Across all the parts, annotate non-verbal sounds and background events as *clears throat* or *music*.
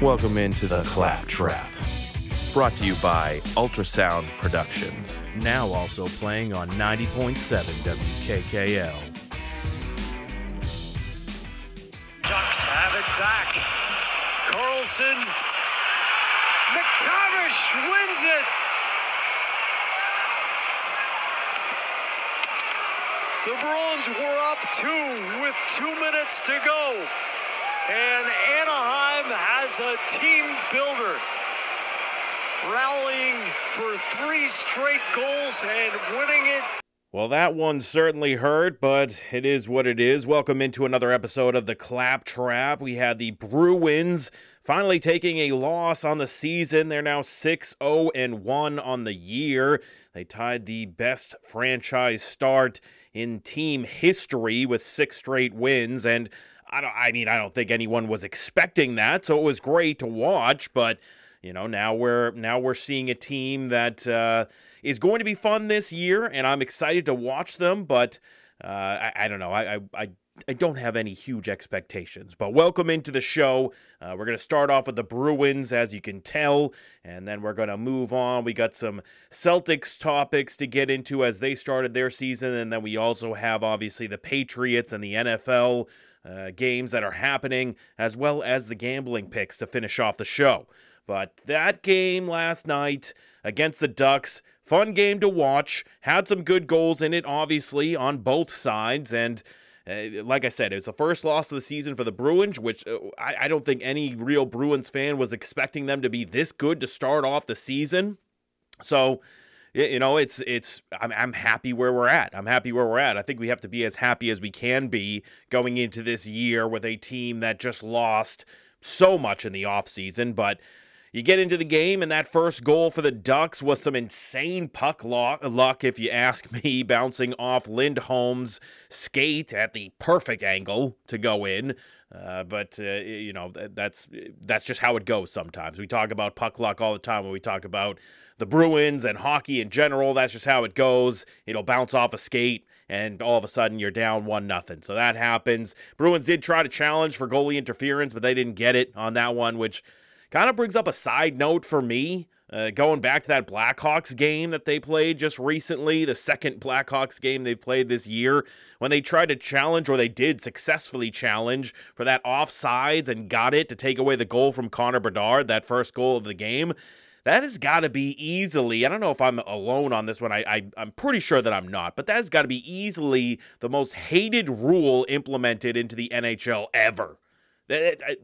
Welcome into the Clap Trap. Brought to you by Ultrasound Productions. Now also playing on 90.7 WKKL. Ducks have it back. Carlsson. McTavish wins it. The Bruins were up two with two minutes to go. And Anaheim has a team builder rallying for three straight goals and winning it Well, that one certainly hurt, but it is what it is. Welcome into another episode of the Clap Trap. We had the Bruins finally taking a loss on the season. They're now 6 0 and 1 on the year. They tied the best franchise start in team history with six straight wins. And I don't I mean I don't think anyone was expecting that, so it was great to watch, but you know, now we're now we're seeing a team that uh, is going to be fun this year, and I'm excited to watch them. But uh, I, I don't know, I, I I don't have any huge expectations. But welcome into the show. Uh, we're going to start off with the Bruins, as you can tell, and then we're going to move on. We got some Celtics topics to get into as they started their season, and then we also have obviously the Patriots and the NFL. Uh, games that are happening, as well as the gambling picks to finish off the show. But that game last night against the Ducks, fun game to watch. Had some good goals in it, obviously, on both sides. And uh, like I said, it was the first loss of the season for the Bruins, which uh, I, I don't think any real Bruins fan was expecting them to be this good to start off the season. So, you know, it's it's I'm I'm happy where we're at. I'm happy where we're at. I think we have to be as happy as we can be going into this year with a team that just lost so much in the offseason, but you get into the game, and that first goal for the Ducks was some insane puck luck, if you ask *laughs* me, bouncing off Lindholm's skate at the perfect angle to go in. Uh, but uh, you know that's that's just how it goes. Sometimes we talk about puck luck all the time when we talk about the Bruins and hockey in general. That's just how it goes. It'll bounce off a skate, and all of a sudden you're down one nothing. So that happens. Bruins did try to challenge for goalie interference, but they didn't get it on that one, which kind of brings up a side note for me. Uh, going back to that Blackhawks game that they played just recently, the second Blackhawks game they've played this year, when they tried to challenge, or they did successfully challenge for that offsides and got it to take away the goal from Connor Bedard, that first goal of the game. That has got to be easily, I don't know if I'm alone on this one, I, I, I'm pretty sure that I'm not, but that has got to be easily the most hated rule implemented into the NHL ever.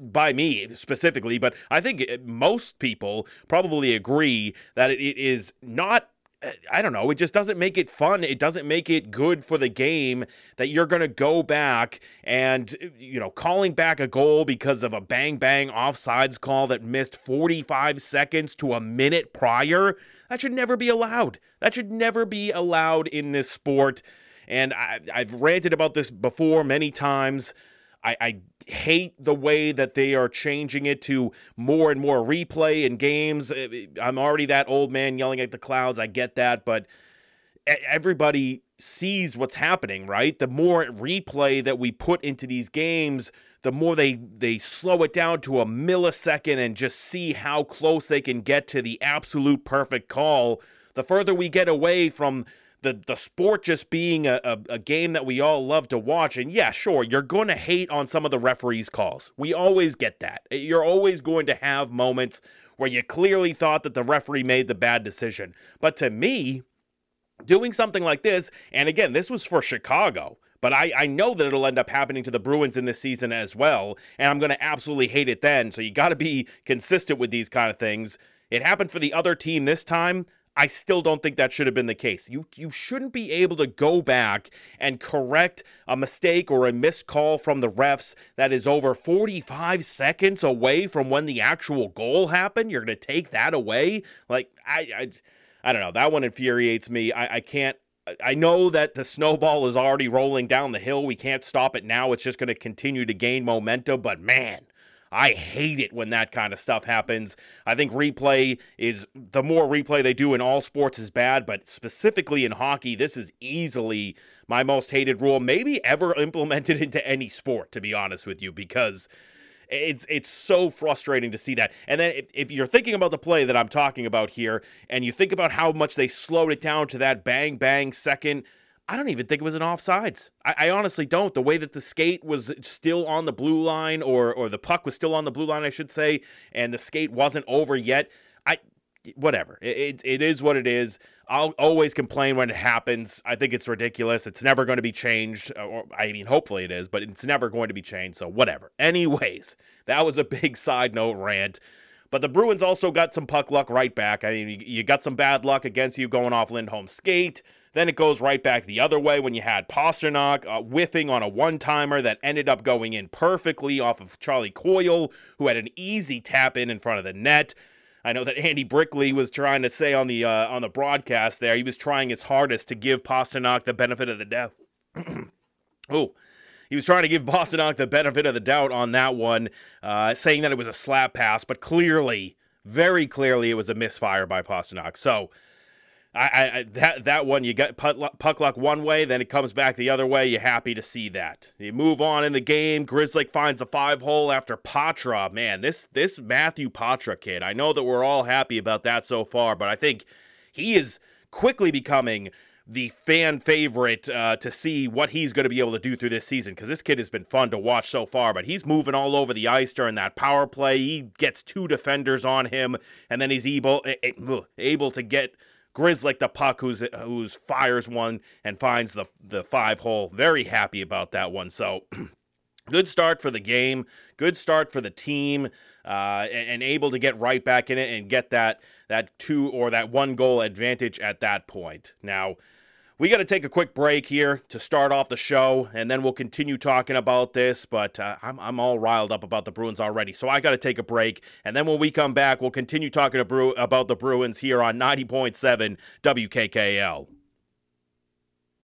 By me specifically, but I think most people probably agree that it is not Eh, I don't know. It just doesn't make it fun. It doesn't make it good for the game that you're going to go back and, eh, you know, calling back a goal because of a bang bang offsides call that missed 45 seconds to a minute prior. That should never be allowed. That should never be allowed in this sport. And I, have ranted about this before many times. I, I hate the way that they are changing it to more and more replay in games. Eh, eh, I'm already that old man yelling at the clouds. I get that, but everybody sees what's happening, right? The more replay that we put into these games, the more they they slow it down to a millisecond and just see how close they can get to the absolute perfect call. The further we get away from the the sport just being a, a, a, game that we all love to watch. And yeah, sure, you're going to hate on some of the referees' calls. We always get that. Eh, you're always going to have moments where you clearly thought that the referee made the bad decision. But to me, doing something like this, and again, this was for Chicago. But I, I know that it'll end up happening to the Bruins in this season as well. And I'm going to absolutely hate it then. So you got to be consistent with these kind of things. It happened for the other team this time. I still don't think that should have been the case. You you shouldn't be able to go back and correct a mistake or a missed call from the refs that is over 45 seconds away from when the actual goal happened. You're going to take that away? Like I, I I don't know. That one infuriates me. I, I can't I know that the snowball is already rolling down the hill. We can't stop it now. It's just going to continue to gain momentum. But man, I hate it when that kind of stuff happens. I think replay is the more replay they do in all sports is bad, but specifically in hockey, this is easily my most hated rule, maybe ever *laughs* implemented into any sport, to be honest with you, because It's it's so frustrating to see that. And then if, if, you're thinking about the play that I'm talking about here, and you think about how much they slowed it down to that bang bang second, I don't even think it was an offsides. I, I honestly don't. The way that the skate was still on the blue line, or or the puck was still on the blue line, I should say, and the skate wasn't over yet. I whatever. It, it, it is what it is. I'll always complain when it happens. I think it's ridiculous. It's never going to be changed. Uh, or, I mean, hopefully it is, but it's never going to be changed. So, whatever. Anyways, *laughs* that was a big side note rant. But the Bruins also got some puck luck right back. I mean, you got some bad luck against you going off Lindholm's skate. Then it goes right back the other way when you had Pastrnak uh, whiffing on a one timer that ended up going in perfectly off of Charlie Coyle, who had an easy tap in in front of the net. I know that Andy Brickley was trying to say on the uh, on the broadcast there, he was trying his hardest to give Pastrnak the benefit of the doubt. *clears throat* oh, he was trying to give Pastrnak the benefit of the doubt on that one, uh, saying that it was a slap pass, but clearly, very clearly, it was a misfire by Pastrnak. So I, I, that that one you got puck luck one way, then it comes back the other way. You're happy to see that. You move on in the game. Grzelcyk finds a five hole after Patra. Man, this this Matthew Patra kid. I know that we're all happy about that so far, but I think he is quickly becoming the fan favorite uh, to see what he's going to be able to do through this season because this kid has been fun to watch so far. But he's moving all over the ice during that power play. He gets two defenders on him, and then he's able able to get Grzelcyk the puck, who's who's fires one and finds the the five hole. Very happy about that one. So. *clears throat* good start for the game, good start for the team, uh, and, and, able to get right back in it and get that that two or that one goal advantage at that point. Now, we got to take a quick break here to start off the show, and then we'll continue talking about this. But uh, I'm, I'm all riled up about the Bruins already, so I got to take a break. And then when we come back, we'll continue talking about the Bruins here on 90.7 WKKL.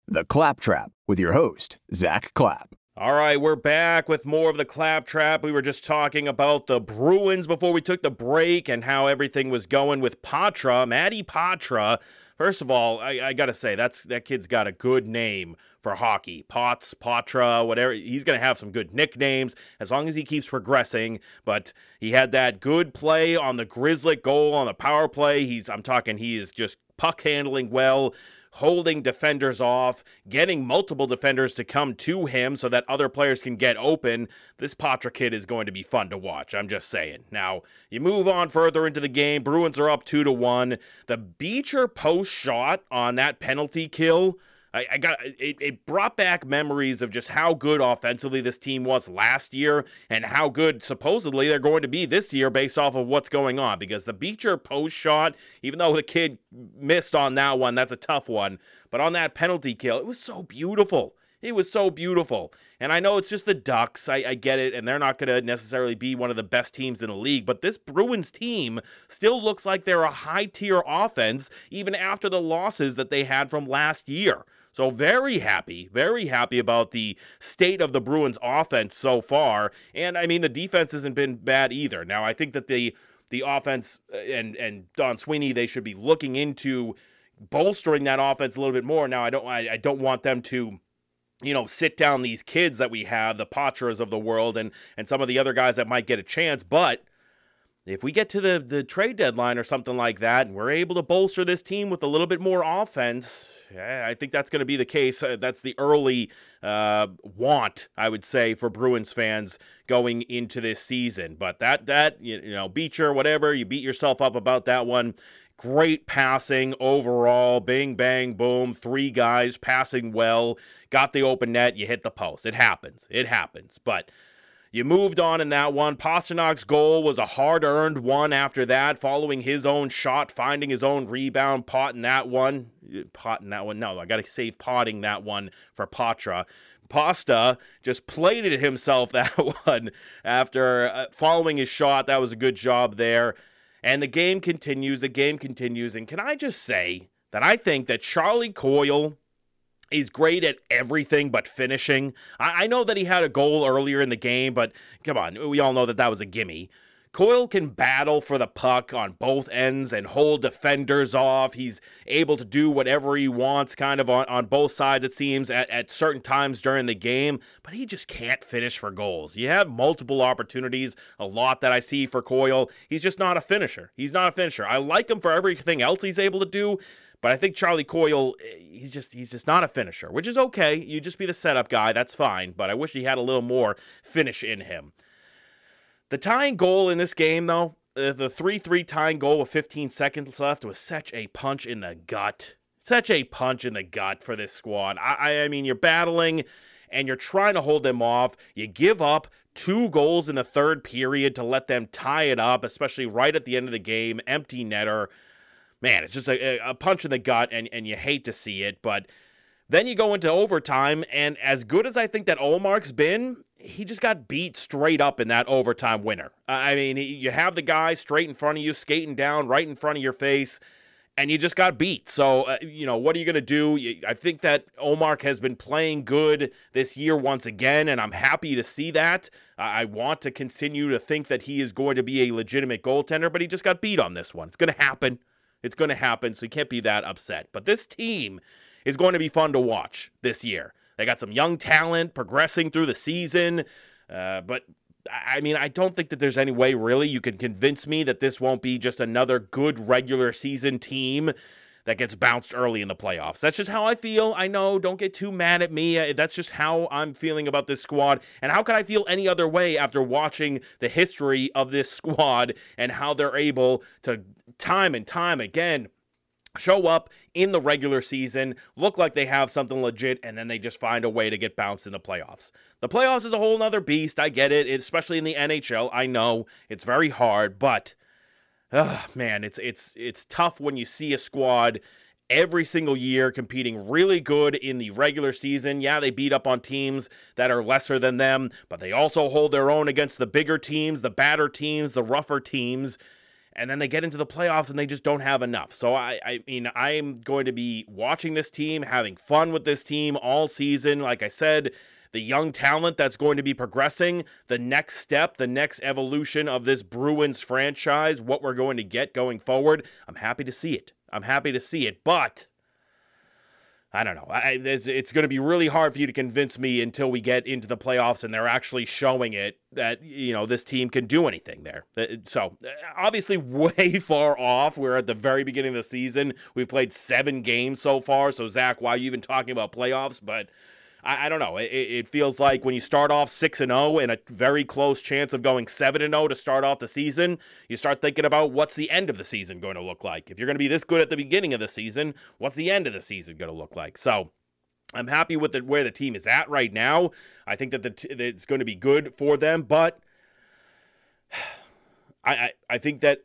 The Claptrap with your host, Zack Clapp. All right, we're back with more of the Claptrap. We were just talking about the Bruins before we took the break and how everything was going with Patra, Maddie Poitras First of all, I, I got to say that's that kid's got a good name for hockey. Potts, Patra, whatever. He's to have some good nicknames as long as he keeps progressing. But he had that good play on the Grizzly goal on the power play. He's I'm talking he is just puck handling well holding defenders off, getting multiple defenders to come to him so that other players can get open. This Poitras kid is going to be fun to watch. I'm just saying. Now, you move on further into the game. Bruins are up 2 to 1. The Beecher post shot on that penalty kill I, I got it, it brought back memories of just how good offensively this team was last year and how good supposedly they're going to be this year based off of what's going on. Because the Beecher post shot, even though the kid missed on that one, that's a tough one. But on that penalty kill, it was so beautiful. It was so beautiful. And I know it's just the Ducks. I, I get it. And they're not going to necessarily be one of the best teams in the league. But this Bruins team still looks like they're a high tier offense, even after the losses that they had from last year. So very happy, very happy about the state of the Bruins offense so far. And I mean the defense hasn't been bad either. Now I think that the the offense uh, and and Don Sweeney they should be looking into bolstering that offense a little bit more. Now I don't I, I don't want them to you know, sit down these kids that we have, the Poitras of the world, and and some of the other guys that might get a chance. But if we get to the the trade deadline or something like that, and we're able to bolster this team with a little bit more offense, I think that's going to be the case. Uh, that's the early uh, want, I would say, for Bruins fans going into this season. But that that you, you know, Beecher, whatever, you beat yourself up about that one. Great passing overall. Bing, bang, boom. Three guys passing well. Got the open net. You hit the post. It happens. It happens. But you moved on in that one. Pastrnak's goal was a hard earned one after that, following his own shot, finding his own rebound, potting that one. Potting that one. No, I got to save potting that one for Poitras. Pasta just plated himself *laughs* that one after uh, following his shot. That was a good job there. And the game continues. The game continues. And can I just say that I think that Charlie Coyle He's great at everything but finishing. I, I, know that he had a goal earlier in the game, but come on, we all know that that was a gimme. Coyle can battle for the puck on both ends and hold defenders off. He's able to do whatever he wants, kind of on, on both sides, it seems, at, at certain times during the game, but he just can't finish for goals. You have multiple opportunities, a lot that I see for Coyle. He's just not a finisher. He's not a finisher. I like him for everything else he's able to do. But I think Charlie Coyle, eh, he's just he's just not a finisher, which is okay. You just be the setup guy, that's fine. But I wish he had a little more finish in him. The tying goal in this game, though, uh, the 3 3 tying goal with 15 seconds left was such a punch in the gut. Such a punch in the gut for this squad. I, I mean, you're battling and you're trying to hold them off. You give up two goals in the third period to let them tie it up, especially right at the end of the game. Empty netter. Man, it's just a, a punch in the gut, and, and you hate to see it. But then you go into overtime, and as good as I think that Ullmark's been, he just got beat straight up in that overtime winner. I mean, you have the guy straight in front of you, skating down right in front of your face, and you just got beat. So, uh, you know, what are you going to do? I think that Ullmark has been playing good this year once again, and I'm happy to see that. I want to continue to think that he is going to be a legitimate goaltender, but he just got beat on this one. It's going to happen. It's going to happen, so you can't be that upset. But this team is going to be fun to watch this year. They got some young talent progressing through the season, uh, but I mean, I don't think that there's any way really you can convince me that this won't be just another good regular season team that gets bounced early in the playoffs. That's just how I feel. I know, don't get too mad at me. Uh, that's just how I'm feeling about this squad. And how can I feel any other way after watching the history of this *laughs* squad and how they're able to time and time again show up in the regular season, look like they have something legit, and then they just find a way to get bounced in the playoffs. The playoffs is a whole nother beast. I get it, especially in the NHL. I know it's very hard, but oh, man, it's it's it's tough when you see a squad every single year competing really good in the regular season. Yeah, they beat up on teams that are lesser than them, but they also hold their own against the bigger teams, the badder teams, the rougher teams and then they get into the playoffs and they just don't have enough. So I, I mean, I'm going to be watching this team, having fun with this team all season. Like I said, the young talent that's going to be progressing, the next step, the next evolution of this Bruins franchise, what we're going to get going forward. I'm happy to see it. I'm happy to see it, but I don't know. I, it's going to be really hard for you to convince me until we get into the playoffs and they're actually showing it that you know this team can do anything there. Uh, so obviously, *laughs* way far off. We're at the very beginning of the season. We've played seven games so far. So Zack, why are you even talking about playoffs? But I, I don't know. It, it, feels like when you start off six and zero oh and a very close chance of going seven and zero oh to start off the season, you start thinking about what's the end of the season going to look like. If you're going to be this good at the beginning of the season, what's the end of the season going to look like? So. I'm happy with the, where the team is at right now. I think that, the t- that it's going to be good for them, but *sighs* I, I, I think that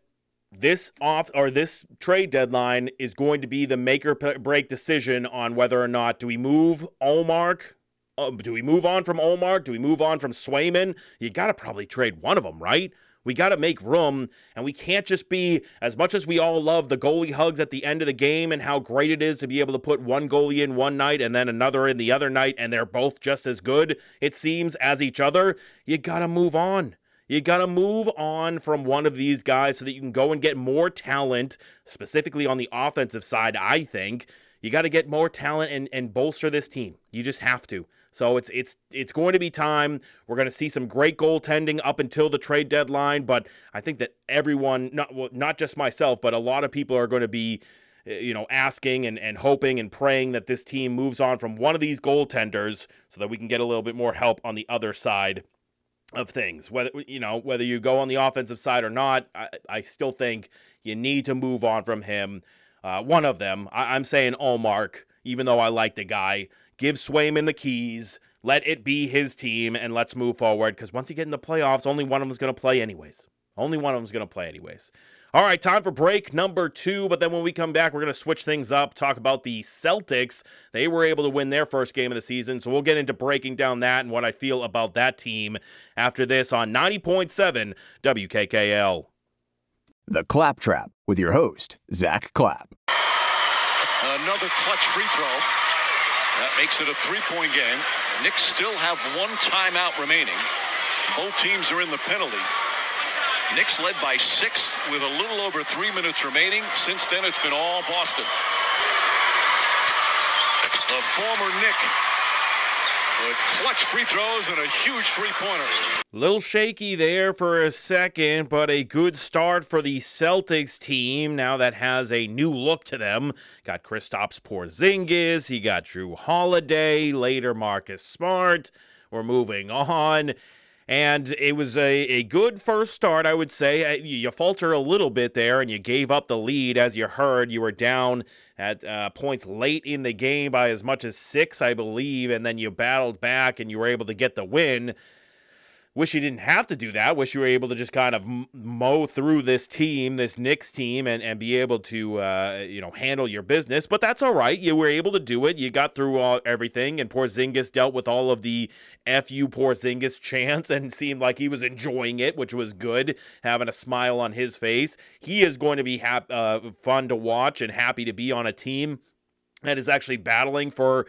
this off or this trade deadline is going to be the make or break decision on whether or not do we move Ullmark uh, do we move on from Ullmark? Do we move on from Swayman? You got to probably trade one of them, right? We got to make room, and we can't just be, as much as we all love the goalie hugs at the end of the game and how great it is to be able to put one goalie in one night and then another in the other night, and they're both just as good, it seems, as each other. You got to move on. You got to move on from one of these guys so that you can go and get more talent, specifically on the offensive side, I think. You got to get more talent and, and bolster this team. You just have to. So it's it's it's going to be time. We're going to see some great goaltending up until the trade deadline, but I think that everyone, not well, not just myself, but a lot of people are going to be eh, you know, asking and, and hoping and praying that this team moves on from one of these goaltenders so that we can get a little bit more help on the other side of things. Whether you know whether you go on the offensive side or not, I, I still think you need to move on from him. Uh, one of them, I, am saying Ullmark, even though I like the guy. Give Swayman the keys. Let it be his team, and let's move forward. Because once you get in the playoffs, only one of them's going to play anyways. Only one of them's going to play anyways. All right, time for break number two. But then when we come back, we're going to switch things up, talk about the Celtics. They were able to win their first game of the season. So we'll get into breaking down that and what I feel about that team after this on 90.7 WKKL. The Claptrap with your host, Zack Clapp. Another clutch free throw. That makes it a three point game. Knicks still have one timeout remaining. Both teams are in the penalty. Knicks led by six with a little over three minutes remaining. Since then, it's been all Boston. The former Knick with clutch free throws and a huge three-pointer. Little shaky there for a second, but a good start for the Celtics team now that has a new look to them. Got Kristaps Porzingis, he got Jrue Holiday, later Marcus Smart. We're moving on. And it was a, a good first start, I would say. You falter a little bit there, and you gave up the lead. As you heard, you were down at uh, points late in the game by as much as six, I believe, and then you battled back and you were able to get the win. Wish you didn't have to do that. Wish you were able to just kind of mow through this team, this Knicks team, and, and be able to, uh, you know, handle your business. But that's all right. You were able to do it. You got through all, everything, and Porzingis dealt with all of the "fu Porzingis" *laughs* chants and seemed like he was enjoying it, which was good, having a smile on his face. He is going to be hap- uh, fun to watch and happy to be on a team that is actually battling for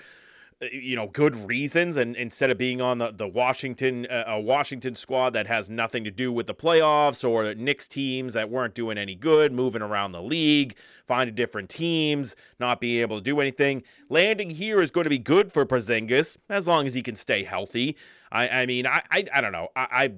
you know good reasons and instead of being on the, the Washington uh, Washington squad that has nothing to do with the playoffs or Knicks teams that weren't doing any good moving around the league finding different teams not being able to do anything landing here is going to be good for Porzingis as long as he can stay healthy. I I mean I I, I don't know. I, I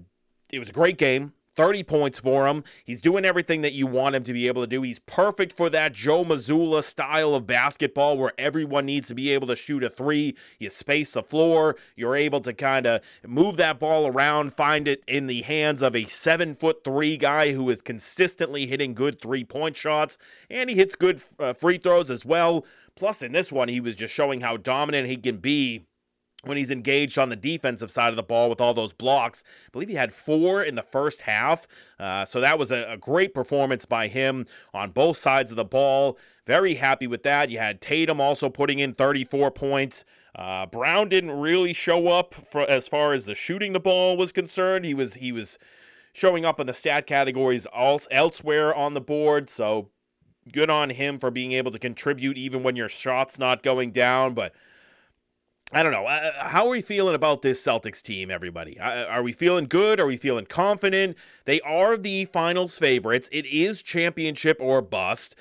it was a great game 30 points for him. He's doing everything that you want him to be able to do. He's perfect for that Joe Mazzulla style of basketball where everyone needs to be able to shoot a three. You space the floor. You're able to kind of move that ball around, find it in the hands of a seven foot three guy who is consistently hitting good three point shots, and he hits good uh, free throws as well. Plus, in this one, he was just showing how dominant he can be when he's engaged on the defensive side of the ball with all those blocks. I believe he had four in the first half. Uh, so that was a, a, great performance by him on both sides of the ball. Very happy with that. You had Tatum also putting in 34 points. Uh, Brown didn't really show up for, as far as the shooting the ball was concerned. He was he was showing up in the stat categories elsewhere on the board. So good on him for being able to contribute even when your shot's not going down. But I don't know. Uh, uh, how are we feeling about this Celtics team, everybody? Uh, are we feeling good? Are we feeling confident? They are the finals favorites. It is championship or bust.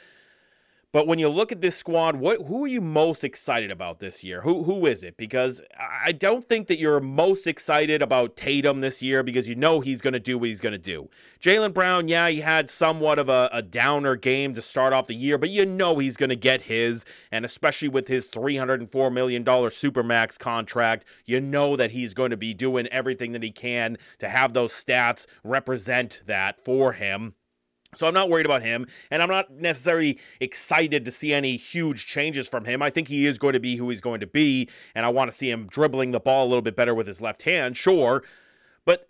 But when you look at this squad, what who are you most excited about this year? Who who is it? Because I don't think that you're most excited about Tatum this year because you know he's going to do what he's going to do. Jaylen Brown, yeah, he had somewhat of a, a downer game to start off the year, but you know he's going to get his, and especially with his $304 million Supermax contract, you know that he's going to be doing everything that he can to have those stats represent that for him. So I'm not worried about him, and I'm not necessarily excited to see any huge changes from him. I think he is going to be who he's going to be, and I want to see him dribbling the ball a little bit better with his left hand, sure. But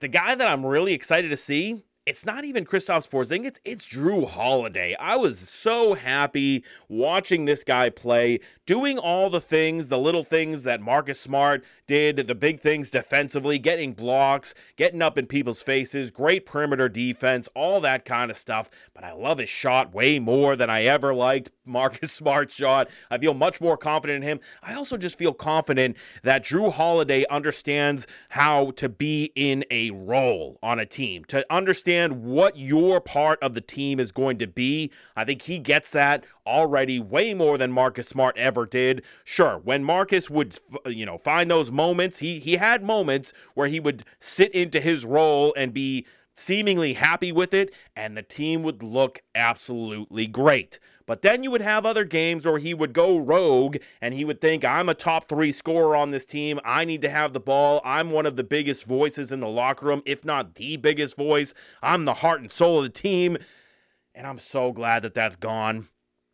the guy that I'm really excited to see it's not even Kristaps Porzingis, it's Jrue Holiday. I was so happy watching this guy play, doing all the things, the little things that Marcus Smart did, the big things defensively, getting blocks, getting up in people's faces, great perimeter defense, all that kind of stuff. But I love his shot way more than I ever liked *laughs* Marcus Smart's shot. I feel much more confident in him. I also just feel confident that Jrue Holiday understands how to be in a role on a team, to understand understand what your part of the team is going to be. I think he gets that already way more than Marcus Smart ever did. Sure, when Marcus would you know find those moments, he he had moments where he would sit into his role and be seemingly happy with it, and the team would look absolutely great. But then you would have other games where he would go rogue and he would think, I'm a top three scorer on this team. I need to have the ball. I'm one of the biggest voices in the locker room, if not the biggest voice. I'm the heart and soul of the team. And I'm so glad that that's gone.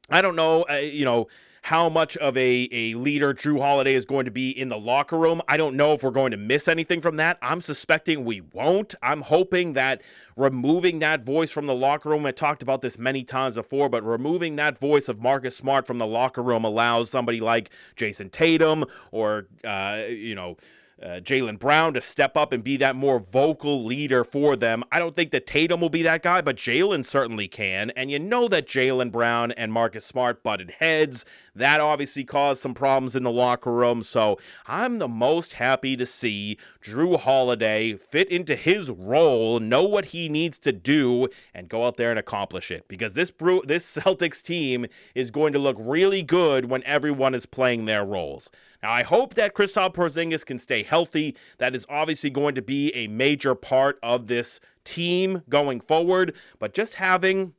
I don't know, uh, you know how much of a, a leader Jrue Holiday is going to be in the locker room. I don't know if we're going to miss anything from that. I'm suspecting we won't. I'm hoping that removing that voice from the locker room, I talked about this many times before, but removing that voice of Marcus Smart from the locker room allows somebody like Jayson Tatum or, uh, you know, uh, Jaylen Brown to step up and be that more vocal leader for them. I don't think that Tatum will be that guy, but Jaylen certainly can. And you know that Jaylen Brown and Marcus Smart butted heads. That obviously caused some problems in the locker room. So I'm the most happy to see Jrue Holiday fit into his role, know what he needs to do, and go out there and accomplish it. Because this this *laughs* Celtics team is going to look really good when everyone is playing their roles. Now, I hope that Kristaps Porzingis can stay healthy. That is obviously going to be a major part of this team going forward. But just having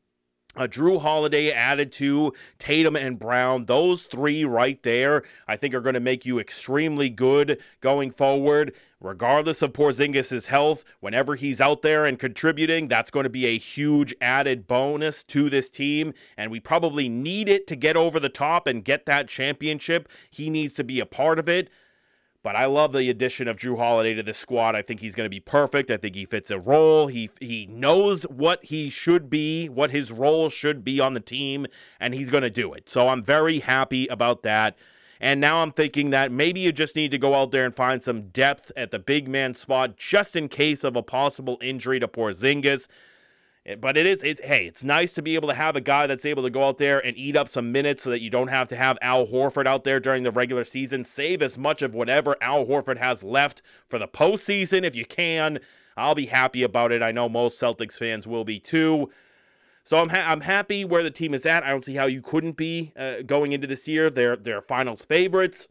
Uh, a Jrue Holiday added to Tatum and Brown. Those three right there, I think, are going to make you extremely good going forward. Regardless of Porzingis' health, whenever he's out there and contributing, that's going to be a huge added bonus to this team. And we probably need it to get over the top and get that championship. He needs to be a part of it. But I love the addition of Jrue Holiday to this squad. I think he's going to be perfect. I think he fits a role. He he knows what he should be, what his role should be on the team, and he's going to do it. So I'm very happy about that. And now I'm thinking that maybe you just need to go out there and find some depth at the big man spot just in case of a possible injury to Porzingis. Eh, but it is, it's, hey, it's nice to be able to have a guy that's able to go out there and eat up some minutes so that you don't have to have Al Horford out there during the regular season. Save as much of whatever Al Horford has left for the postseason if you can. I'll be happy about it. I know most Celtics fans will be too. So I'm ha- I'm happy where the team is at. I don't see how you couldn't be uh, going into this year. They're they're finals favorites.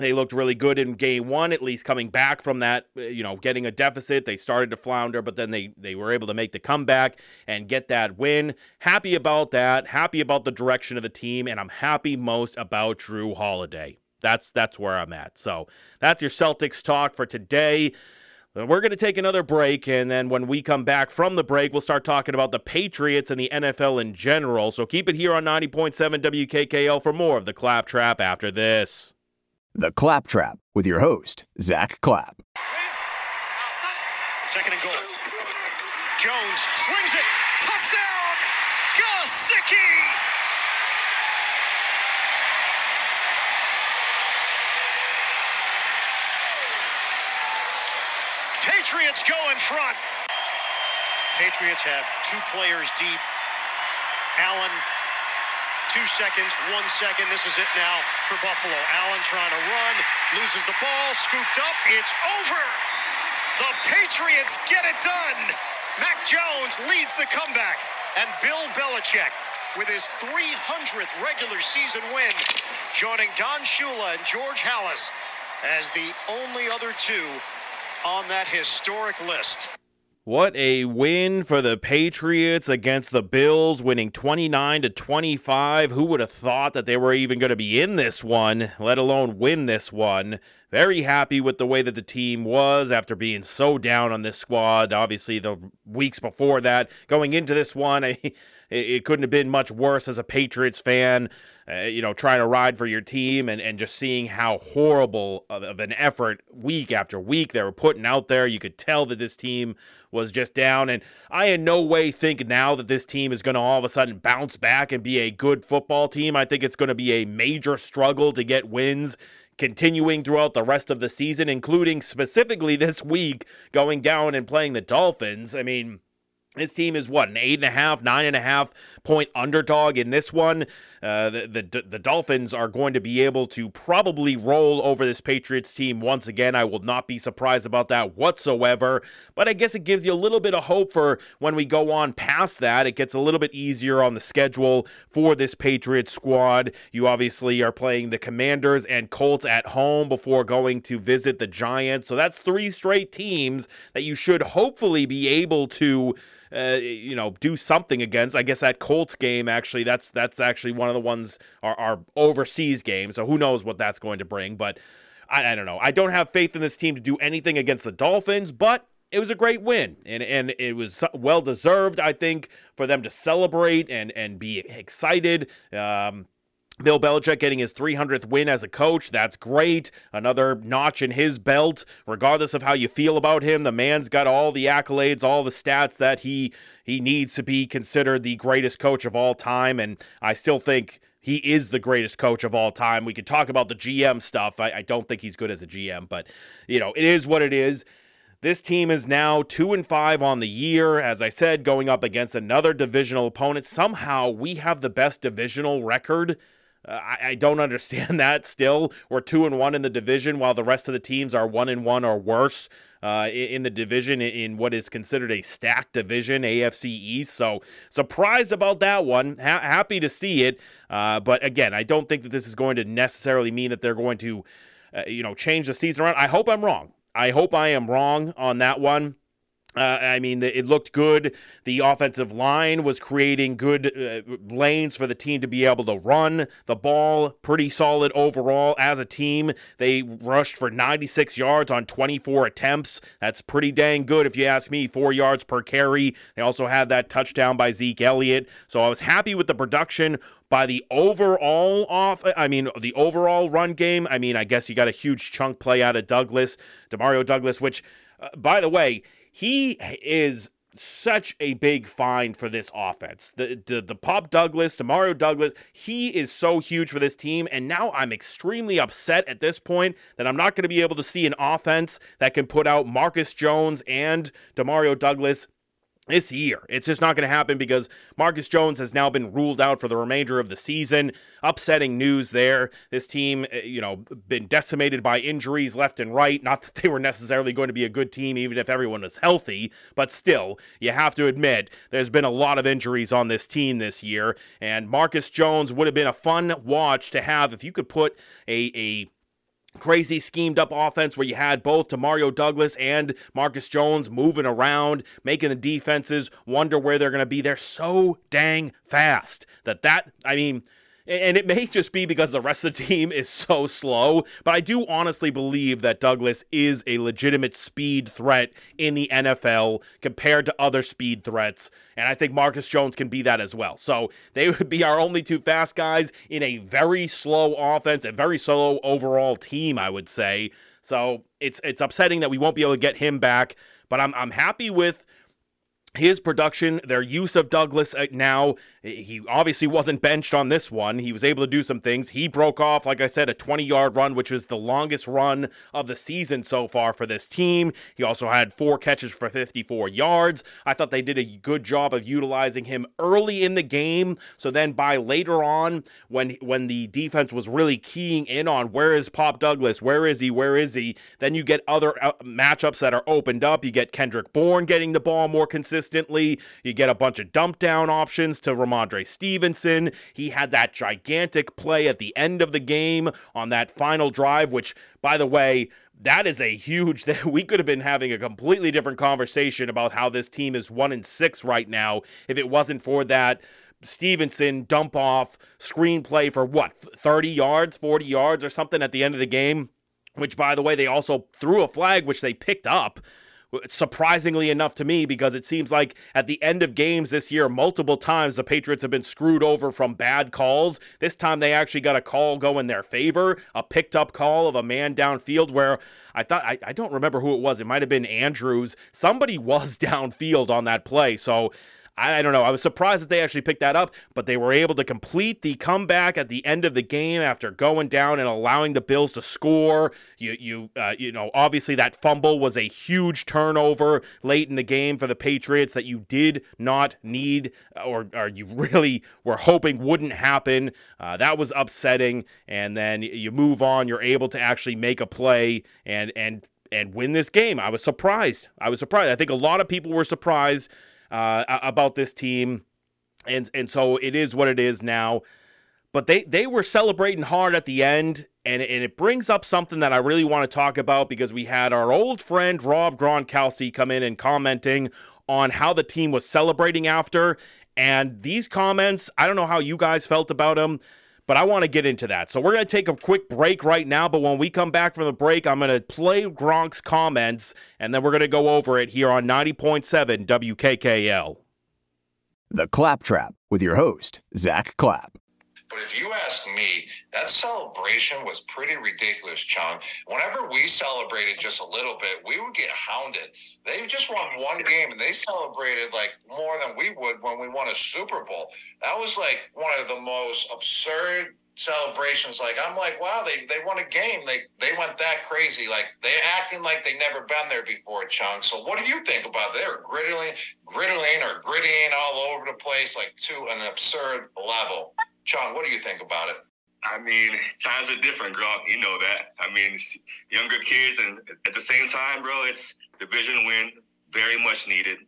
They looked really good in game one, at least coming back from that, uh, you know, getting a deficit. They started to flounder, but then they, they were able to make the comeback and get that win. Happy about that. Happy about the direction of the team, and I'm happy most about Jrue Holiday. That's that's where I'm at. So that's your Celtics talk for today. We're going to take another break, and then when we come back from the break, we'll start talking about the Patriots and the NFL in general. So keep it here on 90.7 WKKL for more of the Claptrap after this. The Claptrap with your host, Zack Clapp. Second and goal. Jones swings it. Touchdown! Gesicki! Patriots go in front. Patriots have two players deep. Allen Two seconds, one second. This is it now for Buffalo. Allen trying to run, loses the ball, scooped up. It's over. The Patriots get it done. Mac Jones leads the comeback. And Bill Belichick with his 300th regular season win, joining Don Shula and George Halas as the only other two on that historic list. What a win for the Patriots against the Bills, winning 29 to 25. Who would have thought that they were even going to be in this one, let alone win this one? Very happy with the way that the team was after being so down on this squad. Obviously, the weeks before that, going into this one, *laughs* I, it couldn't have been much worse as a Patriots fan uh, you know, trying to ride for your team and, and just seeing how horrible of, of, an effort week after week they were putting out there. You could tell that this team was just down. And I in no way think now that this team is going to all of a sudden bounce back and be a good football team. I think it's going to be a major struggle to get wins continuing throughout the rest of the season, including specifically this week going down and playing the Dolphins. I mean, this team is what an eight and a half, nine and a half point underdog in this one. Uh, the, the the Dolphins are going to be able to probably roll over this Patriots team once again. I will not be surprised about that whatsoever. But I guess it gives you a little bit of hope for when we go on past that. It gets a little bit easier on the schedule for this Patriots squad. You obviously are playing the Commanders and Colts at home before going to visit the Giants. So that's three straight teams that you should hopefully be able to uh, you know, do something against. I guess that Colts game actually, that's that's actually one of the ones our, our overseas game. So who knows what that's going to bring? But I, I don't know. I don't have faith in this team to do anything against the Dolphins, but it was a great win and and it was well deserved i think for them to celebrate and and be excited um, Bill Belichick getting his 300th win as a coach. That's great. Another notch in his belt. Regardless of how you feel about him, the man's got all the accolades, all the stats that he he needs to be considered the greatest coach of all time. And I still think he is the greatest coach of all time. We could talk about the GM stuff. I, I, don't think he's good as a GM, but you know, it is what it is. This team is now two and five on the year. As I said, going up against another divisional opponent. Somehow we have the best divisional record. Uh, I, I, don't *laughs* understand that. Still, we're two and one in the division, while the rest of the teams are one and one or worse uh, in the division in what is considered a stacked division, AFC East. So surprised about that one. Ha- happy to see it, uh, but again, I don't think that this is going to necessarily mean that they're going to, uh, you know, change the season around. I hope I'm wrong. I hope I am wrong on that one. Uh, I mean, it looked good. The offensive line was creating good uh, lanes for the team to be able to run the ball. Pretty solid overall as a team. They rushed for 96 yards on 24 attempts. That's pretty dang good, if you ask me. Four yards per carry. They also had that touchdown by Zeke Elliott. So I was happy with the production by the overall off I mean the overall run game. I mean, I guess you got a huge chunk play out of Douglas, Demario Douglas, which uh, by the way, he is such a big find for this offense. The, the the Pop Douglas, Demario Douglas, he is so huge for this team. And now I'm extremely upset at this point that I'm not going to be able to see an offense that can put out Marcus Jones and Demario Douglas this year. It's just not going to happen because Marcus Jones has now been ruled out for the remainder of the season. Upsetting news there. This team, eh, you know, been decimated by injuries left and right. Not that they were necessarily going to be a good team, even if everyone was healthy, but still, you have to admit there's been a lot of injuries on this team this year. And Marcus Jones would have been a fun watch to have if you could put a, a crazy schemed up offense where you had both Demario Douglas and Marcus Jones moving around, making the defenses wonder where they're going to be. They're so dang fast that that I mean and it may just be because the rest of the team is so slow, but I do honestly believe that Douglas is a legitimate speed threat in the NFL compared to other speed threats. And I think Marcus Jones can be that as well. So they would be our only two fast guys in a very slow offense, a very slow overall team, I would say. So it's it's upsetting that we won't be able to get him back, but I'm I'm happy with his production, their use of Douglas uh, now, he obviously wasn't benched on this one. He was able to do some things. He broke off, like I said, a 20 yard run, which was the longest run of the season so far for this team. He also had four catches for 54 yards. I thought they did a good job of utilizing him early in the game. So then by later on, when, when the defense was really keying in on where is Pop Douglas, where is he, where is he, then you get other uh, matchups that are opened up. You get Kendrick Bourne getting the ball more consistently. You get a bunch of dump down options to Rhamondre Stevenson. He had that gigantic play at the end of the game on that final drive, which, by the way, that is a huge *laughs* that we could have been having a completely different conversation about how this team is one in six right now if it wasn't for that Stevenson dump off screenplay for what 30 yards 40 yards or something at the end of the game which by the way they also threw a flag which they picked up surprisingly enough to me because it seems like at the end of games this year multiple times the patriots have been screwed over from bad calls. This time they actually got a call go in their favor a picked up call of a man downfield where i thought i, I don't remember who it was. It might have been andrews. Somebody *laughs* was downfield on that play. So I, don't know. I was surprised that they actually picked that up, but they were able to complete the comeback at the end of the game after going down and allowing the Bills to score. You you uh, you know obviously that fumble was a huge turnover late in the game for the Patriots that you did not need or or you *laughs* really were hoping wouldn't happen. Uh, that was upsetting, and then you move on. You're able to actually make a play and and and win this game. I was surprised. I was surprised. I think a lot of people were surprised uh, about this team, and and so it is what it is now. But they they were celebrating hard at the end, and and it brings up something that I really want to talk about because we had our old friend Rob Gronkowski come in and commenting on how the team was celebrating after. And these comments, I don't know how you guys felt about them but I want to get into that. So we're going to take a quick break right now. But when we come back from the break, I'm going to play Gronk's comments and then we're going to go over it here on 90.7 WKKL. The Claptrap with your host, Zack Clapp. But if you ask me, that celebration was pretty ridiculous, Chung. Whenever we celebrated just a little bit, we would get hounded. They just won one game and they celebrated like more than we would when we won a Super Bowl. That was like one of the most absurd celebrations. Like I'm like, wow, they they won a game. They they went that crazy. Like they acting like they never been there before, Chung. So what do you think about it? They're griddling, griddling or grittying all over the place, like to an absurd level. Chung, what do you think about it? I mean, times are different, Gronk. You know that. I mean, younger kids, and at the same time, bro, it's division win, very much needed.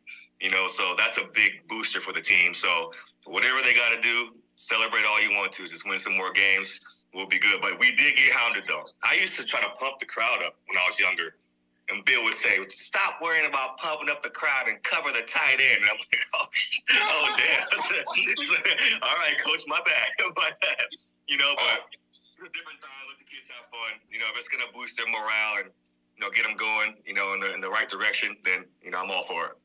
You know, so that's a big booster for the team. So whatever they got to do, celebrate all you want to. Just win some more games. We'll be good. But we did get hounded though. I used to try to pump the crowd up when I was younger. And Bill would say, "Stop worrying about pumping up the crowd and cover the tight end." And I'm like, *laughs* "Oh, oh damn! *laughs* All right, coach, my bad, *laughs* my bad." You know, but different time. Let the kids have fun. You know, if it's gonna boost their morale and you know get them going, you know, in the in the right direction, then you know I'm all for it.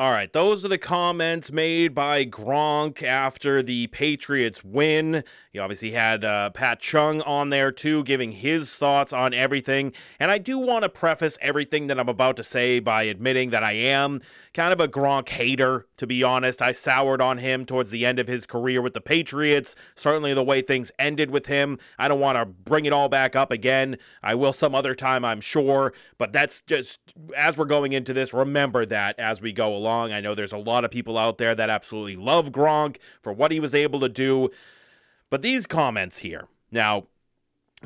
All right, those are the comments made by Gronk after the Patriots win. He obviously had uh, Pat Chung on there too, giving his thoughts on everything. And I do want to preface everything that I'm about to say by admitting that I am kind of a Gronk hater, to be honest. I soured on him towards the end of his career with the Patriots. Certainly the way things ended with him. I don't want to bring it all back up again. I will some other time, I'm sure. But that's just, as we're going into this, remember that as we go along. I know there's a lot of people out there that absolutely love Gronk for what he was able to do. But these comments here. Now,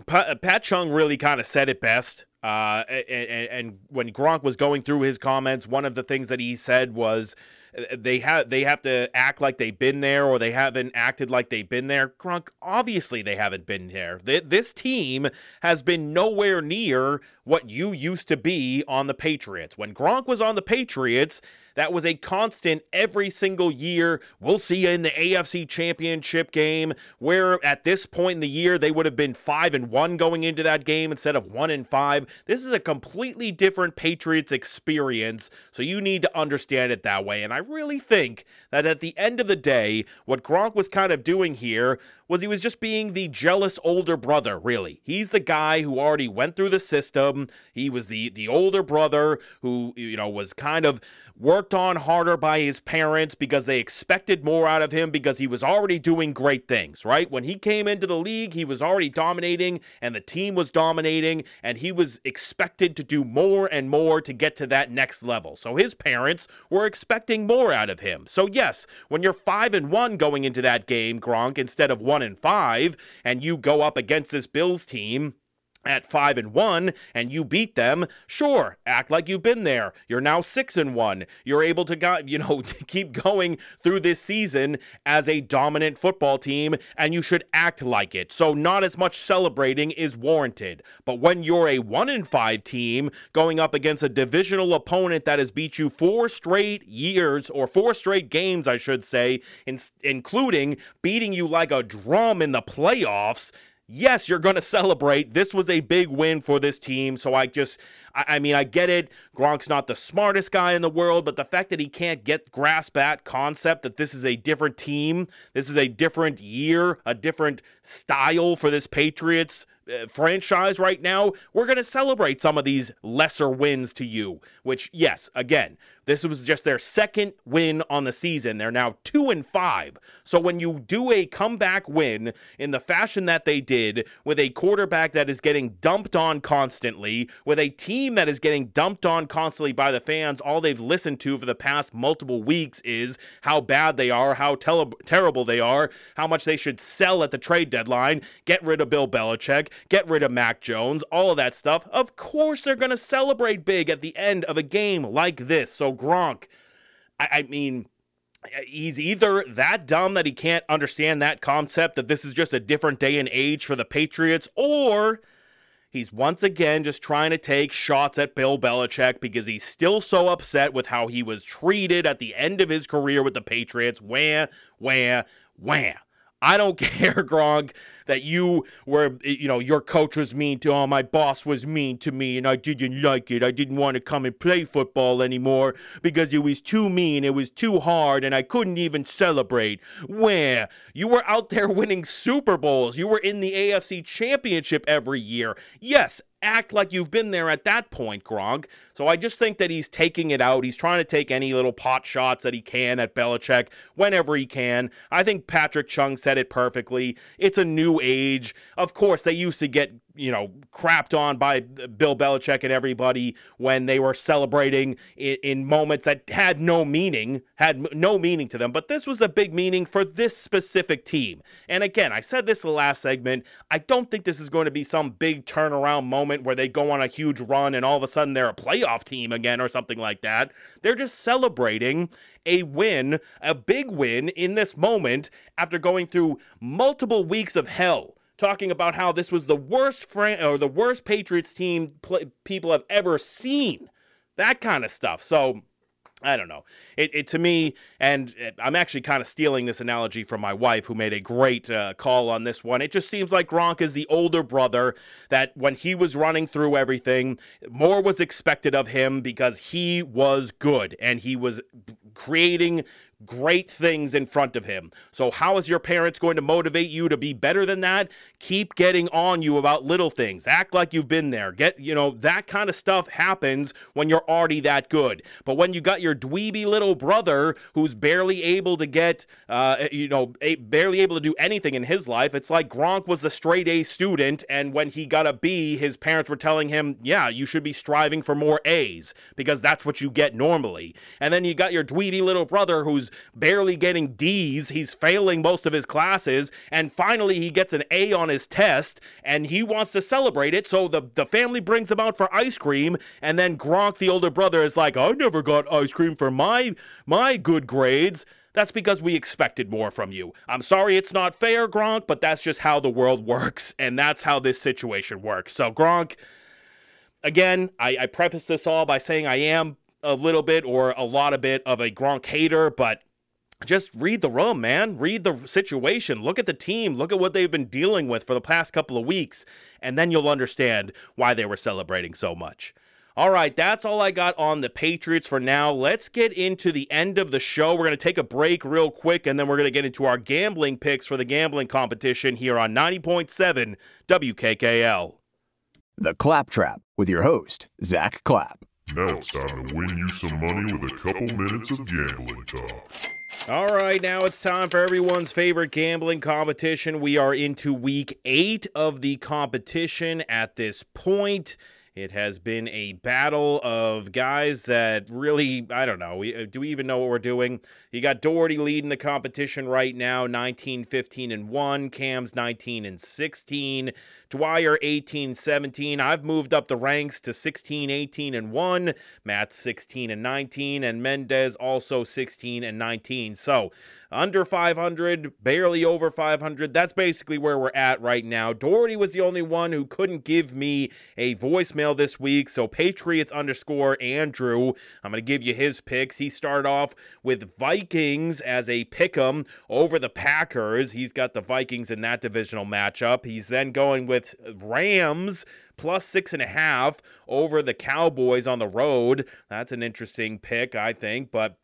Pat Chung really kind of said it best uh, and, and, when Gronk was going through his comments, one of the things that he said was uh, they have they have to act like they've been there or they haven't acted like they've been there. Gronk, obviously they haven't been there. This team has been nowhere near what you used to be on the Patriots. When Gronk was on the Patriots, that was a constant every single year. We'll see you in the AFC Championship game, where at this point in the year they would have been five and one going into that game instead of one and five. This is a completely different Patriots experience, so you need to understand it that way. And I really think that at the end of the day, what Gronk was kind of doing here was he was just being the jealous older brother, really. He's the guy who already went through the system. He was the the older brother who, you know, was kind of worked on harder by his parents because they expected more out of him because he was already doing great things, right? When he came into the league, he was already dominating and the team was dominating and he was expected to do more and more to get to that next level. So his parents were expecting more out of him. So yes, when you're 5 and 1 going into that game, Gronk, instead of 1 and 5 and you go up against this Bills team at 5 and 1 and you beat them sure act like you've been there. You're now 6 and 1 you're able to go, *laughs* you know keep going through this season as a dominant football team and you should act like it. So not as much celebrating is warranted. But when you're a 1 and 5 team going up against a divisional opponent that has beat you four straight years or four straight games I should say in, including beating you like a drum in the playoffs yes, you're going to celebrate. This was a big win for this team. So I just, I, I, mean, I get it. Gronk's not the smartest guy in the world, but the fact that he can't get grasp that concept that this is a different team, this is a different year, a different style for this Patriots Uh, franchise right now, we're going to celebrate some of these lesser wins to you. Which, yes, again, this was just their second win on the season. They're now two and five. So when you do a comeback win in the fashion that they did, with a quarterback that is getting dumped on constantly, with a team that is getting dumped on constantly by the fans, all they've listened to for the past multiple weeks is how bad they are, how tel- terrible they are, how much they should sell at the trade deadline, get rid of Bill Belichick, get rid of Mac Jones, all of that stuff. Of course, they're going to celebrate big at the end of a game like this. So Gronk, I, I mean, he's either that dumb that he can't understand that concept that this is just a different day and age for the Patriots, or he's once again just trying to take shots at Bill Belichick because he's still so upset with how he was treated at the end of his career with the Patriots. Where, where, where? I don't *laughs* care, Gronk. that you were, you know, your coach was mean to, oh, my boss was mean to me and I didn't like it. I didn't want to come and play football anymore because it was too mean, it was too hard, and I couldn't even celebrate. Where? You were out there *laughs* winning Super Bowls. You were in the AFC Championship every year. Yes, act like you've been there at that point, Gronk. So I just think that he's taking it out. He's trying to take any little pot shots that he can at Belichick whenever he can. I think Patrick Chung said it perfectly. It's a new age. Of course, they used to get you know, crapped on by Bill Belichick and everybody when they were celebrating in, in, moments that had no meaning, had no meaning to them. But this was a big meaning for this specific team. And again, I said this in the last segment. I don't think this is going to be some big turnaround moment where they go on a huge run and all of a sudden they're a playoff team again or something like that. They're just celebrating a win, a big win in this moment after going through multiple weeks of hell talking about how this was the worst fran- or the worst Patriots team pl- people have ever seen. That kind of stuff. So I don't know. It, it to me, and I'm actually kind of stealing this analogy from my wife, who made a great uh, call on this one. It just seems like Gronk is the older brother that when he was running through everything, more was expected of him because he was good and he was creating great things in front of him. So, how is your parents going to motivate you to be better than that? Keep getting on you about little things. Act like you've been there. Get, you know, that kind of stuff happens when you're already that good. But when you got your dweeby little brother who's barely able to get, uh, you know, a, barely able to do anything in his life, it's like Gronk was a straight A student, and when he got a B, his parents were telling him, yeah, you should be striving for more A's because that's what you get normally. And then you got your dweeby little brother who's barely getting D's. He's failing most of his classes. And finally, he gets an A on his test and he wants to celebrate it. So the, the family brings him out for ice cream. And then Gronk, the older brother, is like, I never got ice cream for my, my good grades. That's because we expected more from you. I'm sorry it's not fair, Gronk, but that's just how the world *laughs* works. And that's how this situation works. So, Gronk, again, I, I preface this all by saying I am a little bit or a lot of bit of a Gronk hater, but just read the room, man. Read the situation. Look at the team. Look at what they've been dealing with for the past couple of weeks, and then you'll understand why they were celebrating so much. All right, that's all I got on the Patriots for now. Let's get into the end of the show. We're going to take a break real quick, and then we're going to get into our gambling picks for the gambling competition here on 90.7 WKKL. The Claptrap with your host, Zack Clapp. Now it's time to win you some money with a couple minutes of gambling talk. All right, now it's time for everyone's favorite gambling competition. We are into week eight of the competition at this point. It has been a battle of guys that really, I don't know. We, uh, do we even know what we're doing? You got Doherty leading the competition right now, 19, 15, and 1. Cam's 19 and 16. Dwyer 18, 17. I've moved up the ranks to 16, 18, and 1. Matt's 16 and 19. And Mendez also 16 and 19. So under 500, barely over 500. That's basically where we're at right now. Doherty was the only one who couldn't give me a voicemail this week. So Patriots underscore Andrew, I'm going to give you his picks. He started off with Vikings as a pick 'em over the Packers. He's got the Vikings in that divisional matchup. He's then going with Rams plus six and a half over the Cowboys on the road. That's an interesting pick, I think. But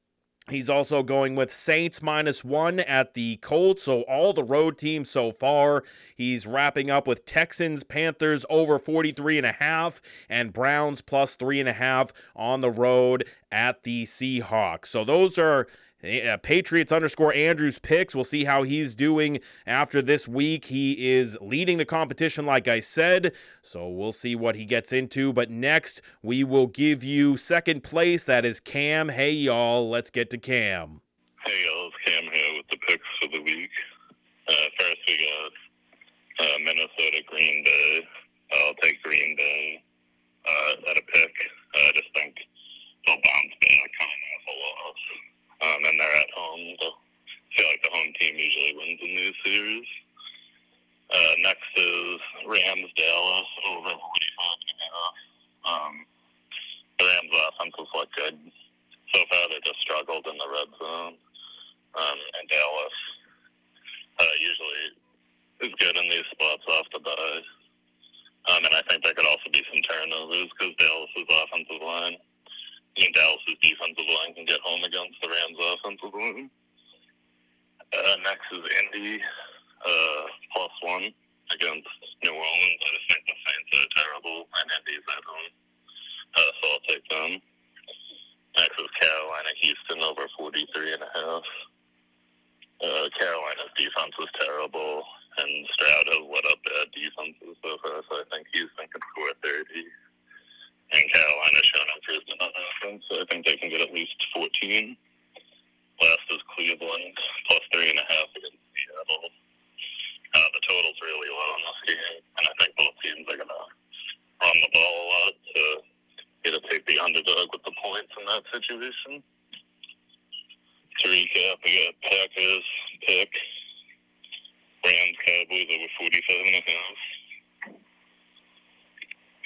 He's also going with Saints minus one at the Colts. So all the road teams so far. He's wrapping up with Texans, Panthers over 43 and a half, and Browns plus three and a half on the road at the Seahawks. So those are uh, Patriots underscore Andrews picks. We'll see how he's doing after this week. He is leading the competition, like I said, so we'll see what he gets into. But next, we will give you second place. That is Cam. Hey, y'all, let's get to Cam. Hey, y'all, it's Cam here with the picks for the week. Uh, first, we got uh, Minnesota, Green Bay. I'll take Green Bay uh, at a pick. I just think they'll bounce back on a loss um, and they're at home. So I feel like the home team usually wins in these series. Uh, next is Rams Dallas over Louisville. Um, the Rams' offense has looked good so far. They just struggled in the red zone, um, and Dallas uh, usually is good in these spots off the bye. Um, and I think there could also be some turnovers because Dallas's offensive line I mean, Dallas's defensive line can get home against the Rams' offensive line. Uh, next is Indy, uh, plus one against New Orleans. I just think the Saints are terrible, and Indy's at home. Uh, so I'll take them. Next is Carolina, Houston over 43 and a half. Uh, Carolina's defense is terrible, and Stroud has let up bad defenses so far, so I think Houston can score 30. And Carolina shown improvement on offense, so I think they can get at least 14. Last is Cleveland, plus three and a half against Seattle. Uh, the total's really low in this game, and I think both teams are going to run the ball a lot to get to take the underdog with the points in that situation. To recap, we got Packers pick, Rams Cowboys over 47 and a half,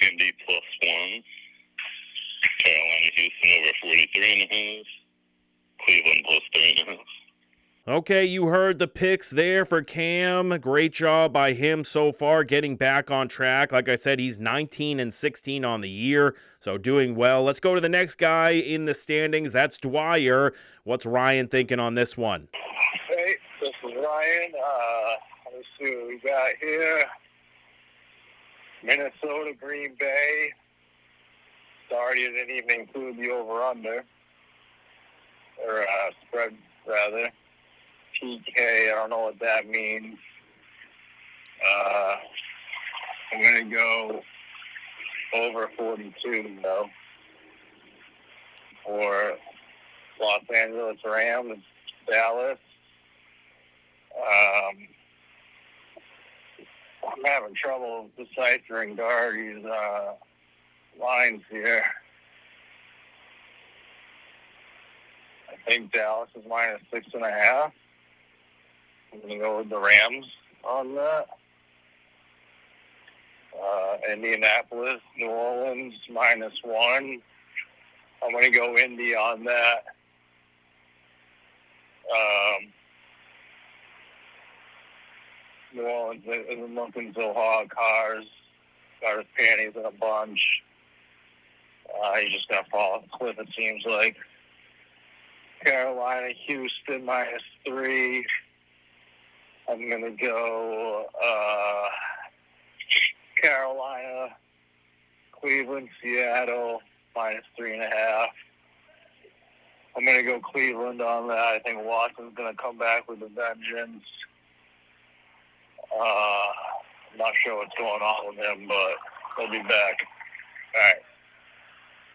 Indy plus one, Carolina Houston over 43 and a half, Cleveland plus three and a half. Okay, you heard the picks there for Cam. Great job by him so far getting back on track. Like I said, he's 19 and 16 on the year, so doing well. Let's go to the next guy in the standings. That's Dwyer. What's Ryan thinking on this one? Hey, this is Ryan. Uh, let's see what we got here. Minnesota, Green Bay. Sorry, I didn't even include the over-under. Or uh, spread, rather. PK, I don't know what that means. Uh, I'm going to go over 42, though. For Los Angeles Rams, Dallas. Um, I'm having trouble deciphering Darty's uh, lines here. I think Dallas is minus six and a half. I'm going to go with the Rams on that. Uh, Indianapolis, New Orleans, minus one. I'm going to go Indy on that. Um, New Orleans isn't looking so hot. Carr's his panties in a bunch. Uh, he's just going to fall off a cliff, it seems like. Carolina, Houston, minus three. I'm going to go uh, Carolina, Cleveland, Seattle, minus three and a half. I'm going to go Cleveland on that. I think Watson's going to come back with a vengeance. Uh, I'm not sure what's going on with him, but he'll be back. All right.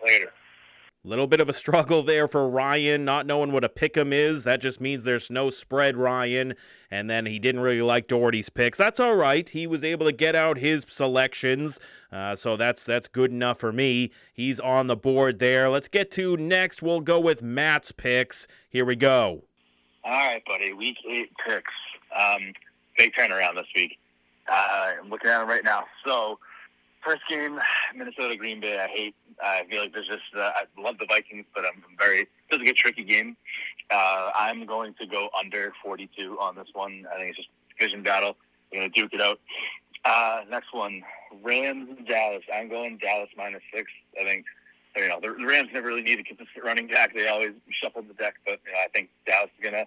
Later. Little bit of a struggle there for Ryan, not knowing what a pick'em is. That just means there's no spread, Ryan. And then he didn't really like Doherty's picks. That's all right. He was able to get out his selections, uh, so that's that's good enough for me. He's on the board there. Let's get to next. We'll go with Matt's picks. Here we go. All right, buddy. Week eight picks. Um, big turnaround this week. Uh, I'm looking at them right now. So, first game, Minnesota Green Bay. I hate. I feel like there's just. Uh, I love the Vikings, but I'm very. This is a tricky game. Uh, I'm going to go under 42 on this one. I think it's just division battle. We're going to duke it out. Uh, next one, Rams Dallas. I'm going Dallas minus six. I think. You know, the Rams never really need a consistent running back. They always shuffle the deck, but you know, I think Dallas is going to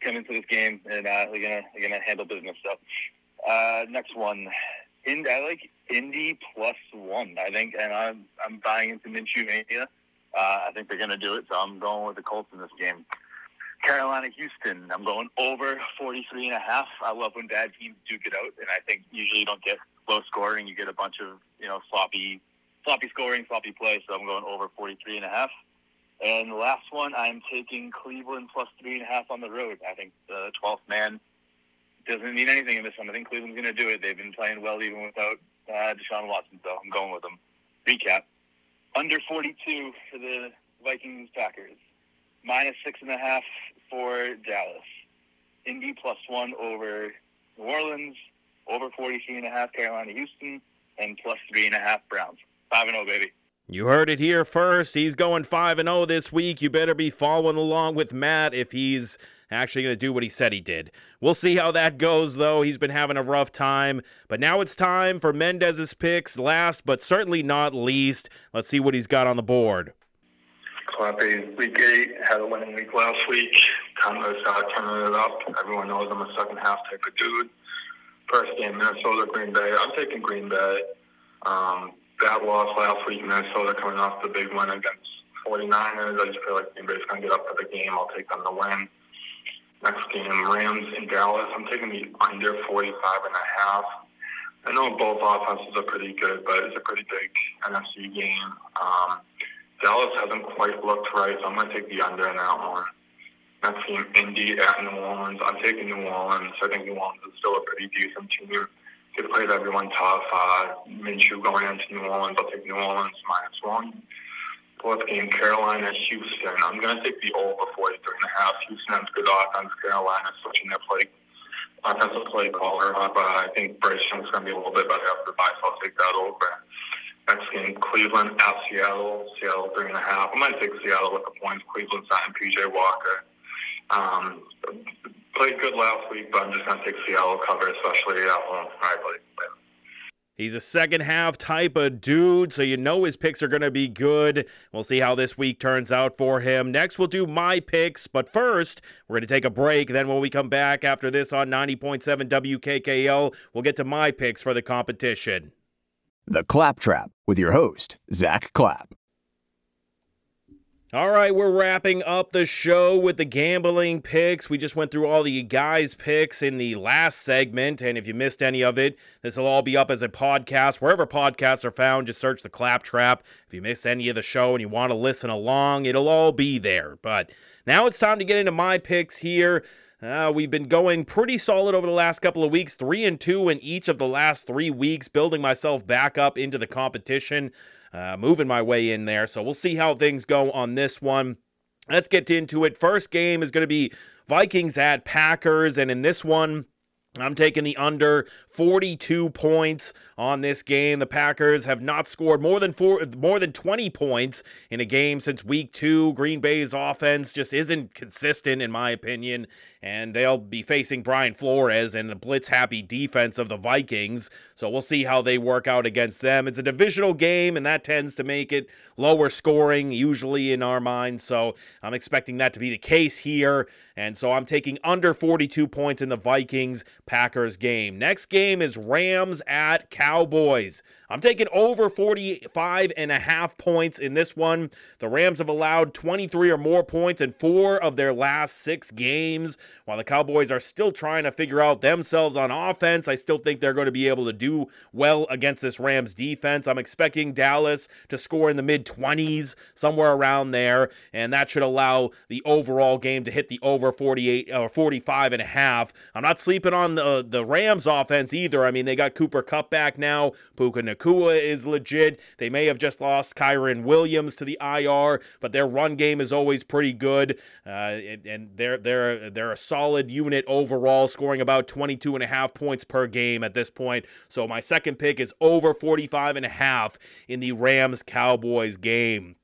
come into this game and uh, they're gonna they're gonna handle business. So uh, next one, in I like Indy plus one. I think, and I'm I'm buying into Minshew mania. Uh, I think they're gonna do it, so I'm going with the Colts in this game. Carolina, Houston. I'm going over 43 and a half. I love when bad teams duke it out, and I think usually you don't get low scoring. You get a bunch of you know sloppy, sloppy scoring, sloppy play. So I'm going over 43 and a half. And the last one, I'm taking Cleveland plus three and a half on the road. I think the 12th man doesn't mean anything in this one. I think Cleveland's going to do it. They've been playing well even without uh, Deshaun Watson, though. I'm going with them. Recap. Under 42 for the Vikings Packers. Minus six and a half for Dallas. Indy plus one over New Orleans. Over 43 and a half Carolina Houston. And plus three and a half Browns. 5 and 0, baby. You heard it here first. He's going 5 and 0 this week. You better be following along with Matt if he's actually going to do what he said he did. We'll see how that goes, though. He's been having a rough time. But now it's time for Mendez's picks, last but certainly not least. Let's see what he's got on the board. Clappy, week eight, had a winning week last week. Of started turning it up. Everyone knows I'm a second half type of dude. First game, Minnesota, Green Bay. I'm taking Green Bay. Um, bad loss last week, Minnesota coming off the big win against 49ers. I just feel like Green Bay's going to get up for the game. I'll take them to win. Next game, Rams in Dallas. I'm taking the under 45 and a half. I know both offenses are pretty good, but it's a pretty big NFC game. Um, Dallas hasn't quite looked right, so I'm going to take the under in that one. Next game, Indy at New Orleans. I'm taking New Orleans. I think New Orleans is still a pretty decent team. They've played everyone tough. Uh, Minshew going into New Orleans. I'll take New Orleans minus one. Fourth game, Carolina, Houston. I'm going to take the over 43 and a half. Houston has good offense. Carolina switching their play, offensive play caller. Uh, I think Bryce Young's going to be a little bit better after the bye, so I'll take that over. Next game, Cleveland at Seattle. Seattle three and a half. I'm going to take Seattle with the points. Cleveland signing PJ Walker. Um, played good last week, but I'm just going to take Seattle cover, especially at home. All right, buddy. He's a second half type of dude, so you know his picks are going to be good. We'll see how this week turns out for him. Next, we'll do my picks, but first, we're going to take a break. Then, when we come back after this on 90.7 WKKL, we'll get to my picks for the competition. The Claptrap with your host, Zack Clapp. All right, we're wrapping up the show with the gambling picks. We just went through all the guys' picks in the last segment, and if you missed any of it, this will all be up as a podcast. Wherever podcasts are found, just search the Claptrap. If you missed any of the show and you want to listen along, it'll all be there. But now it's time to get into my picks here. Uh, we've been going pretty solid over the last couple of weeks, three and two in each of the last three weeks, building myself back up into the competition uh, moving my way in there. So we'll see how things go on this one. Let's get into it. First game is going to be Vikings at Packers, and in this one, I'm taking the under 42 points on this game. The Packers have not scored more than four, more than 20 points in a game since week two. Green Bay's offense just isn't consistent, in my opinion, and they'll be facing Brian Flores and the blitz happy defense of the Vikings. So we'll see how they work out against them. It's a divisional game, and that tends to make it lower scoring, usually in our minds. So I'm expecting that to be the case here. And so I'm taking under 42 points in the Vikings Packers game. Next game is Rams at Cowboys. I'm taking over 45 and a half points in this one. The Rams have allowed 23 or more points in four of their last six games. While the Cowboys are still trying to figure out themselves on offense, I still think they're going to be able to do well against this Rams defense. I'm expecting Dallas to score in the mid 20s, somewhere around there, and that should allow the overall game to hit the over 48 or 45 and a half. I'm not sleeping on the the Rams offense either. I mean, they got Cooper Kupp back now. Puka Nacua is legit. They may have just lost Kyren Williams to the IR, but their run game is always pretty good, uh, and they're they're they're a solid unit overall, scoring about 22 and a half points per game at this point. So my second pick is over 45 and a half in the Rams Cowboys game.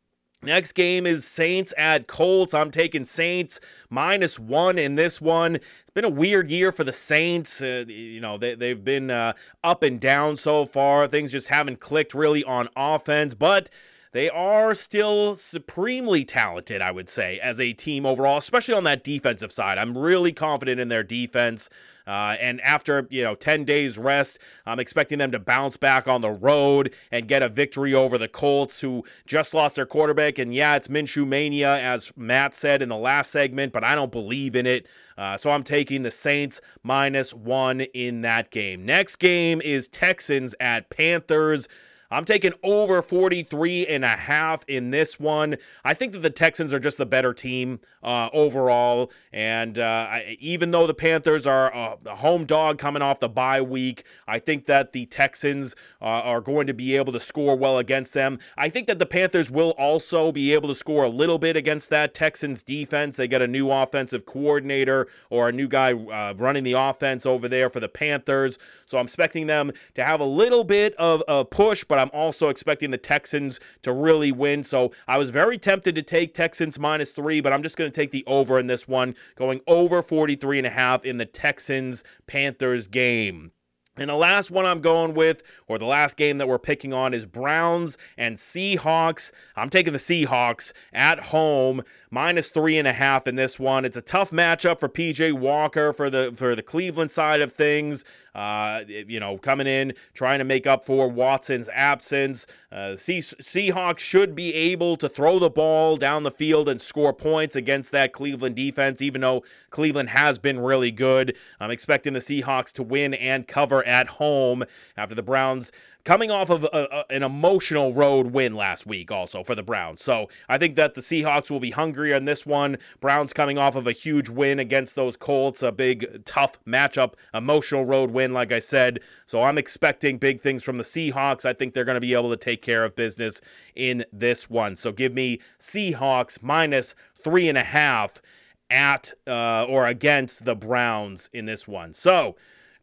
Next game is Saints at Colts. I'm taking Saints minus one in this one. It's been a weird year for the Saints. Uh, you know, they, they've been uh, up and down so far. Things just haven't clicked really on offense, but they are still supremely talented, I would say, as a team overall, especially on that defensive side. I'm really confident in their defense. Uh, and after you know 10 days rest, I'm expecting them to bounce back on the road and get a victory over the Colts, who just lost their quarterback. And yeah, it's Minshew mania, as Matt said in the last segment, but I don't believe in it. Uh, so I'm taking the Saints minus one in that game. Next game is Texans at Panthers. I'm taking over 43 and a half in this one. I think that the Texans are just the better team uh, overall. And uh, I, even though the Panthers are uh, a home dog coming off the bye week, I think that the Texans uh, are going to be able to score well against them. I think that the Panthers will also be able to score a little bit against that Texans defense. They got a new offensive coordinator or a new guy uh, running the offense over there for the Panthers. So I'm expecting them to have a little bit of a push, but but I'm also expecting the Texans to really win. So I was very tempted to take Texans minus three, but I'm just going to take the over in this one, going over 43 and a half in the Texans Panthers game. And the last one I'm going with, or the last game that we're picking on, is Browns and Seahawks. I'm taking the Seahawks at home, minus three and a half in this one. It's a tough matchup for PJ Walker for the for the Cleveland side of things. Uh, you know, coming in trying to make up for Watson's absence. Uh, Seahawks should be able to throw the ball down the field and score points against that Cleveland defense, even though Cleveland has been really good. I'm expecting the Seahawks to win and cover at home after the Browns coming off of a, a, an emotional road win last week also for the Browns. So I think that the Seahawks will be hungry on this one. Browns coming off of a huge win against those Colts, a big, tough matchup, emotional road win, like I said. So I'm expecting big things from the Seahawks. I think they're going to be able to take care of business in this one. So give me Seahawks minus three and a half at uh, or against the Browns in this one. So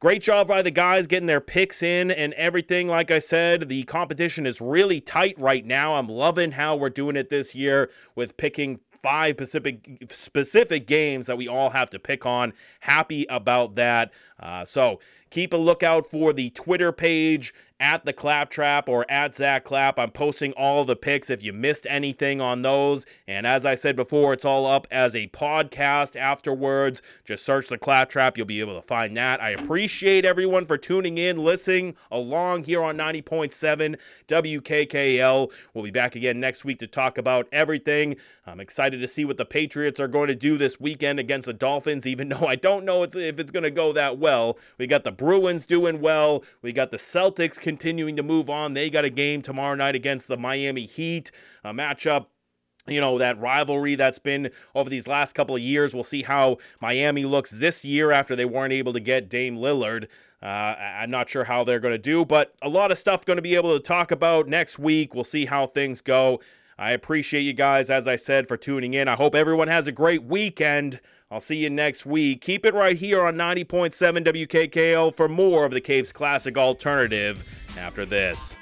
Great job by the guys getting their picks in and everything. Like I said, the competition is really tight right now. I'm loving how we're doing it this year with picking five specific specific games that we all have to pick on. Happy about that. Uh, so keep a lookout for the Twitter page at the Claptrap or at Zack Clapp. I'm posting all the picks if you missed anything on those. And as I said before, it's all up as a podcast afterwards. Just search the Claptrap. You'll be able to find that. I appreciate everyone for tuning in, listening along here on 90.7 WKKL. We'll be back again next week to talk about everything. I'm excited to see what the Patriots are going to do this weekend against the Dolphins, even though I don't know if it's going to go that well. We got the Bruins doing well. We got the Celtics continuing to move on. They got a game tomorrow night against the Miami Heat, a matchup you know that rivalry that's been over these last couple of years. We'll see how Miami looks this year after they weren't able to get Dame Lillard. Uh, I'm not sure how they're going to do, but a lot of stuff going to be able to talk about next week. We'll see how things go. I appreciate you guys, as I said, for tuning in. I hope everyone has a great weekend. I'll see you next week. Keep it right here on 90.7 WKKL for more of the Capes Classic Alternative after this.